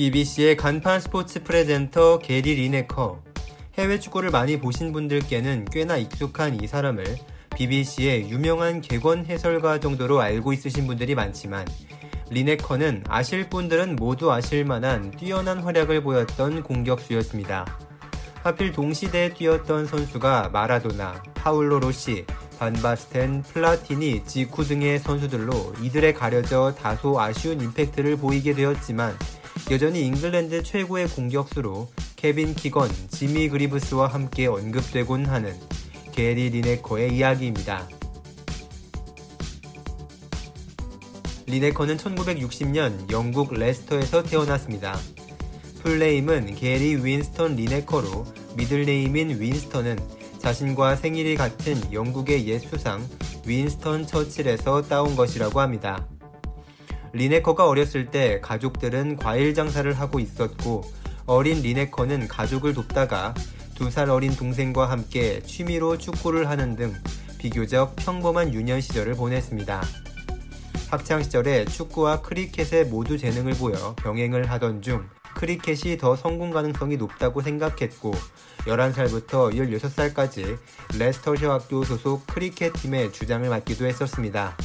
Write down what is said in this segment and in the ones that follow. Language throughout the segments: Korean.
BBC의 간판 스포츠 presenter 게리 리네커. 해외 축구를 많이 보신 분들께는 꽤나 익숙한 이 사람을 BBC의 유명한 객원 해설가 정도로 알고 있으신 분들이 많지만 리네커는 아실 분들은 모두 아실 만한 뛰어난 활약을 보였던 공격수였습니다. 하필 동시대에 뛰었던 선수가 마라도나, 파울로 로시, 반바스텐, 플라티니, 지쿠 등의 선수들로 이들에 가려져 다소 아쉬운 임팩트를 보이게 되었지만 여전히 잉글랜드 최고의 공격수로 케빈 키건, 지미 그리브스와 함께 언급되곤 하는 게리 리네커의 이야기입니다. 리네커는 1960년 영국 레스터에서 태어났습니다. full name은 게리 윈스턴 리네커로 middle name인 윈스턴은 자신과 생일이 같은 영국의 옛 수상 윈스턴 처칠에서 따온 것이라고 합니다. 리네커가 어렸을 때 가족들은 과일 장사를 하고 있었고 어린 리네커는 가족을 돕다가 두 살 어린 동생과 함께 취미로 축구를 하는 등 비교적 평범한 유년 시절을 보냈습니다. 학창 시절에 축구와 크리켓에 모두 재능을 보여 병행을 하던 중 크리켓이 더 성공 가능성이 높다고 생각했고 11살부터 16살까지 레스터셔 학교 소속 크리켓 팀의 주장을 맡기도 했었습니다.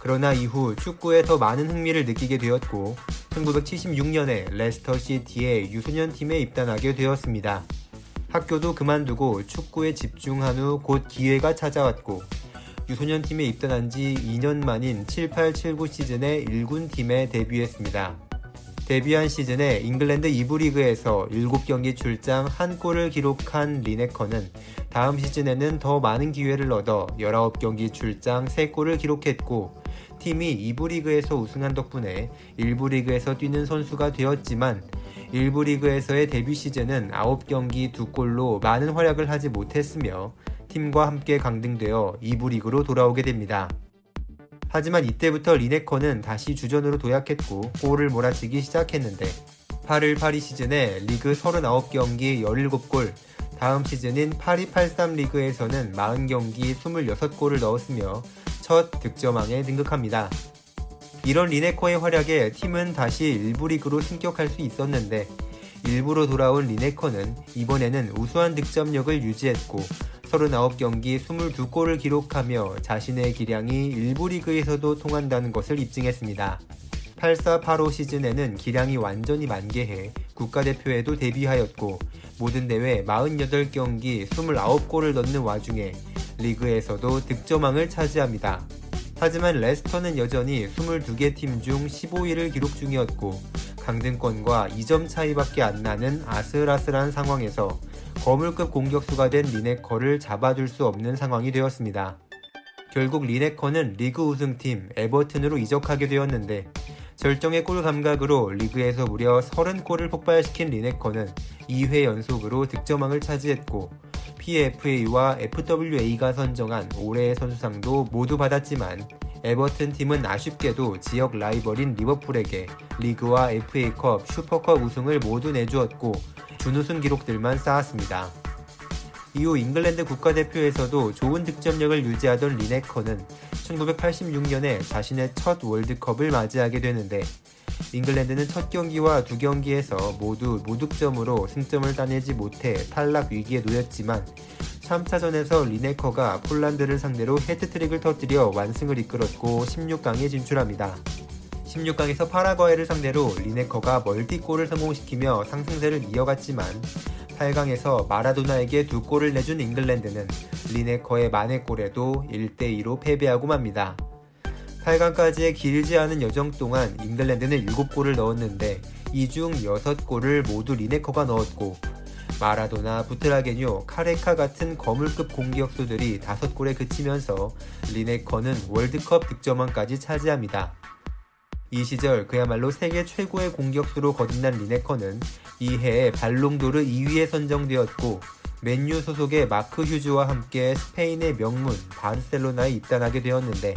그러나 이후 축구에 더 많은 흥미를 느끼게 되었고 1976년에 레스터 시티의 유소년 팀에 입단하게 되었습니다. 학교도 그만두고 축구에 집중한 후 곧 기회가 찾아왔고 유소년 팀에 입단한 지 2년 만인 7879 시즌에 1군 팀에 데뷔했습니다. 데뷔한 시즌에 잉글랜드 2부 리그에서 7경기 출장 1골을 기록한 리네커는 다음 시즌에는 더 많은 기회를 얻어 19경기 출장 3골을 기록했고 팀이 2부 리그에서 우승한 덕분에 1부 리그에서 뛰는 선수가 되었지만 1부 리그에서의 데뷔 시즌은 9경기 2골로 많은 활약을 하지 못했으며 팀과 함께 강등되어 2부 리그로 돌아오게 됩니다. 하지만 이때부터 리네커는 다시 주전으로 도약했고 골을 몰아치기 시작했는데 8일 파리 시즌에 리그 39경기 17골, 다음 시즌인 파리 83 리그에서는 40경기 26골을 넣었으며 첫 득점왕에 등극합니다. 이런 리네커의 활약에 팀은 다시 일부 리그로 승격할 수 있었는데 일부로 돌아온 리네커는 이번에는 우수한 득점력을 유지했고 39경기 22골을 기록하며 자신의 기량이 일부 리그에서도 통한다는 것을 입증했습니다. 84-85 시즌에는 기량이 완전히 만개해 국가대표에도 데뷔하였고 모든 대회 48경기 29골을 넣는 와중에 리그에서도 득점왕을 차지합니다. 하지만 레스터는 여전히 22개 팀 중 15위를 기록 중이었고 강등권과 2점 차이밖에 안 나는 아슬아슬한 상황에서 거물급 공격수가 된 리네커를 잡아줄 수 없는 상황이 되었습니다. 결국 리네커는 리그 우승팀 에버튼으로 이적하게 되었는데 절정의 골 감각으로 리그에서 무려 30골을 폭발시킨 리네커는 2회 연속으로 득점왕을 차지했고 PFA와 FWA가 선정한 올해의 선수상도 모두 받았지만 에버튼 팀은 아쉽게도 지역 라이벌인 리버풀에게 리그와 FA컵, 슈퍼컵 우승을 모두 내주었고 준우승 기록들만 쌓았습니다. 이후 잉글랜드 국가대표에서도 좋은 득점력을 유지하던 리네커는 1986년에 자신의 첫 월드컵을 맞이하게 되는데 잉글랜드는 첫 경기와 두 경기에서 모두 무득점으로 승점을 따내지 못해 탈락 위기에 놓였지만 3차전에서 리네커가 폴란드를 상대로 해트트릭을 터뜨려 완승을 이끌었고 16강에 진출합니다. 16강에서 파라과이를 상대로 리네커가 멀티골을 성공시키며 상승세를 이어갔지만 8강에서 마라도나에게 두 골을 내준 잉글랜드는 리네커의 만회골에도 1대2로 패배하고 맙니다. 8강까지의 길지 않은 여정 동안 잉글랜드는 7골을 넣었는데 이 중 6골을 모두 리네커가 넣었고 마라도나, 부트라게뇨, 카레카 같은 거물급 공격수들이 5골에 그치면서 리네커는 월드컵 득점왕까지 차지합니다. 이 시절 그야말로 세계 최고의 공격수로 거듭난 리네커는 이 해에 발롱도르 2위에 선정되었고 맨유 소속의 마크 휴즈와 함께 스페인의 명문 바르셀로나에 입단하게 되었는데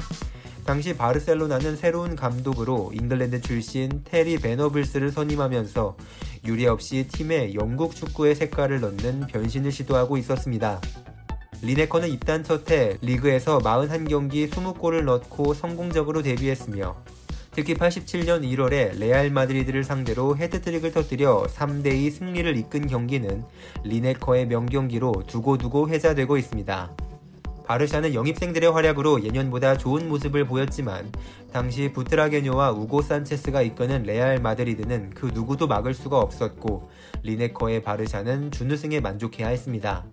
당시 바르셀로나는 새로운 감독으로 잉글랜드 출신 테리 베너블스를 선임하면서 유례 없이 팀에 영국 축구의 색깔을 넣는 변신을 시도하고 있었습니다. 리네커는 입단 첫 해 리그에서 41경기 20골을 넣고 성공적으로 데뷔했으며 특히 87년 1월에 레알 마드리드를 상대로 해트트릭을 터뜨려 3대2 승리를 이끈 경기는 리네커의 명경기로 두고두고 회자되고 있습니다. 바르샤는 영입생들의 활약으로 예년보다 좋은 모습을 보였지만 당시 부트라게뇨와 우고 산체스가 이끄는 레알 마드리드는 그 누구도 막을 수가 없었고 리네커의 바르샤는 준우승에 만족해야 했습니다.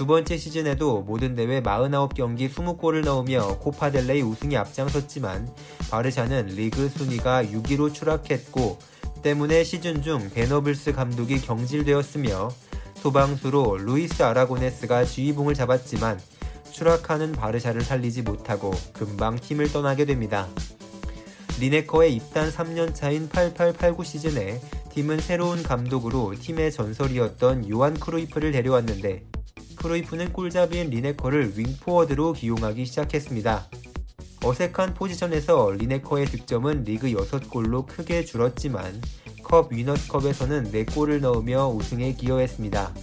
두 번째 시즌에도 모든 대회 49경기 20골을 넣으며 코파델레이 우승에 앞장섰지만 바르샤는 리그 순위가 6위로 추락했고 때문에 시즌 중 베너블스 감독이 경질되었으며 소방수로 루이스 아라고네스가 지휘봉을 잡았지만 추락하는 바르샤를 살리지 못하고 금방 팀을 떠나게 됩니다. 리네커의 입단 3년 차인 8889 시즌에 팀은 새로운 감독으로 팀의 전설이었던 요한 크루이프를 데려왔는데 크루이프는 골잡이인 리네커를 윙포워드로 기용하기 시작했습니다. 어색한 포지션에서 리네커의 득점은 리그 6골로 크게 줄었지만 컵 위너스컵에서는 4골을 넣으며 우승에 기여했습니다.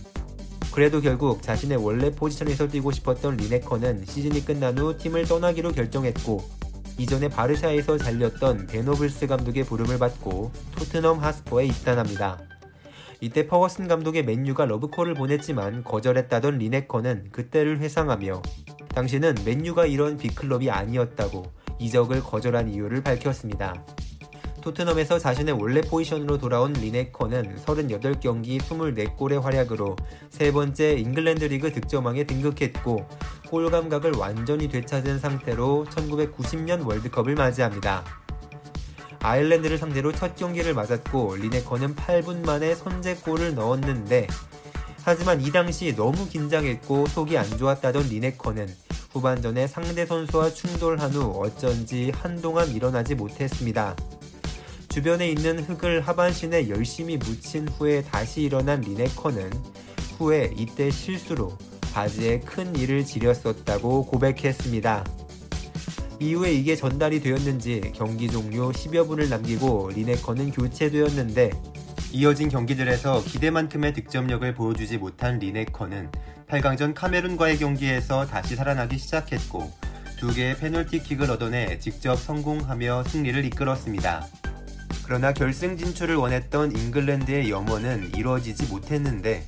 그래도 결국 자신의 원래 포지션에서 뛰고 싶었던 리네커는 시즌이 끝난 후 팀을 떠나기로 결정했고 이전에 바르샤에서 잘렸던 베너블스 감독의 부름을 받고 토트넘 핫스퍼에 입단합니다. 이때 퍼거슨 감독의 맨유가 러브콜을 보냈지만 거절했다던 리네커는 그때를 회상하며 당시는 맨유가 이런 빅클럽이 아니었다고 이적을 거절한 이유를 밝혔습니다. 토트넘에서 자신의 원래 포지션으로 돌아온 리네커는 38경기 24골의 활약으로 세 번째 잉글랜드 리그 득점왕에 등극했고 골 감각을 완전히 되찾은 상태로 1990년 월드컵을 맞이합니다. 아일랜드를 상대로 첫 경기를 맞았고 리네커는 8분 만에 선제골을 넣었는데 하지만 이 당시 너무 긴장했고 속이 안 좋았다던 리네커는 후반전에 상대 선수와 충돌한 후 어쩐지 한동안 일어나지 못했습니다. 주변에 있는 흙을 하반신에 열심히 묻힌 후에 다시 일어난 리네커는 후에 이때 실수로 바지에 큰 일을 지렸었다고 고백했습니다. 이후에 이게 전달이 되었는지 경기 종료 10여 분을 남기고 리네커는 교체되었는데 이어진 경기들에서 기대만큼의 득점력을 보여주지 못한 리네커는 8강전 카메룬과의 경기에서 다시 살아나기 시작했고 두 개의 페널티킥을 얻어내 직접 성공하며 승리를 이끌었습니다. 그러나 결승 진출을 원했던 잉글랜드의 염원은 이루어지지 못했는데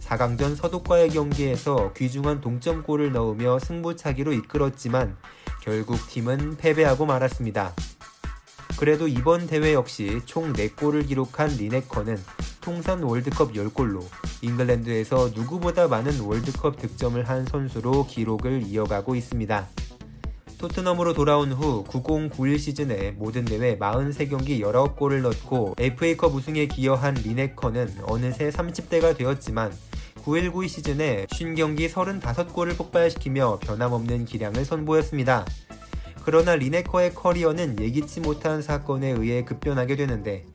4강전 서독과의 경기에서 귀중한 동점골을 넣으며 승부차기로 이끌었지만 결국 팀은 패배하고 말았습니다. 그래도 이번 대회 역시 총 4골을 기록한 리네커는 통산 월드컵 10골로 잉글랜드에서 누구보다 많은 월드컵 득점을 한 선수로 기록을 이어가고 있습니다. 토트넘으로 돌아온 후 90-91 시즌에 모든 대회 43경기 19골을 넣고 FA컵 우승에 기여한 리네커는 어느새 30대가 되었지만 9-1-9 시즌에 50경기 35골을 폭발시키며 변함없는 기량을 선보였습니다. 그러나 리네커의 커리어는 예기치 못한 사건에 의해 급변하게 되는데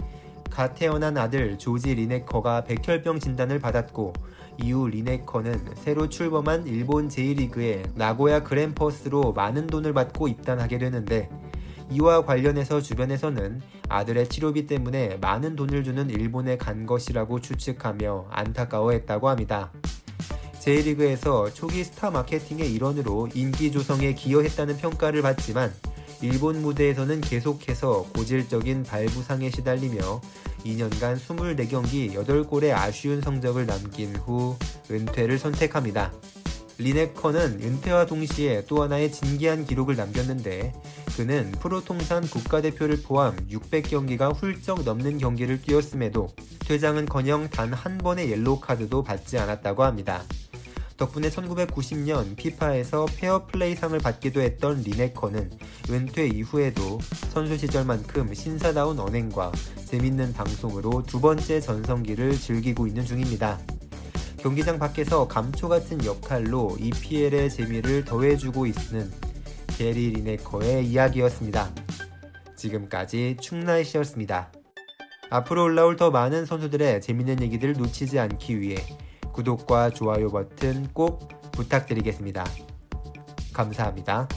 갓 태어난 아들 조지 리네커가 백혈병 진단을 받았고 이후 리네커는 새로 출범한 일본 J리그의 나고야 그랜퍼스로 많은 돈을 받고 입단하게 되는데 이와 관련해서 주변에서는 아들의 치료비 때문에 많은 돈을 주는 일본에 간 것이라고 추측하며 안타까워했다고 합니다. J리그에서 초기 스타 마케팅의 일원으로 인기 조성에 기여했다는 평가를 받지만 일본 무대에서는 계속해서 고질적인 발부상에 시달리며 2년간 24경기 8골의 아쉬운 성적을 남긴 후 은퇴를 선택합니다. 리네커는 은퇴와 동시에 또 하나의 진기한 기록을 남겼는데 그는 프로 통산 국가대표를 포함 600경기가 훌쩍 넘는 경기를 뛰었음에도 퇴장은커녕 단 한 번의 옐로우 카드도 받지 않았다고 합니다. 덕분에 1990년 피파에서 페어플레이상을 받기도 했던 리네커는 은퇴 이후에도 선수 시절만큼 신사다운 언행과 재밌는 방송으로 두 번째 전성기를 즐기고 있는 중입니다. 경기장 밖에서 감초 같은 역할로 EPL의 재미를 더해주고 있는 게리 리네커의 이야기였습니다. 지금까지 충나이시였습니다. 앞으로 올라올 더 많은 선수들의 재밌는 얘기들 놓치지 않기 위해 구독과 좋아요 버튼 꼭 부탁드리겠습니다. 감사합니다.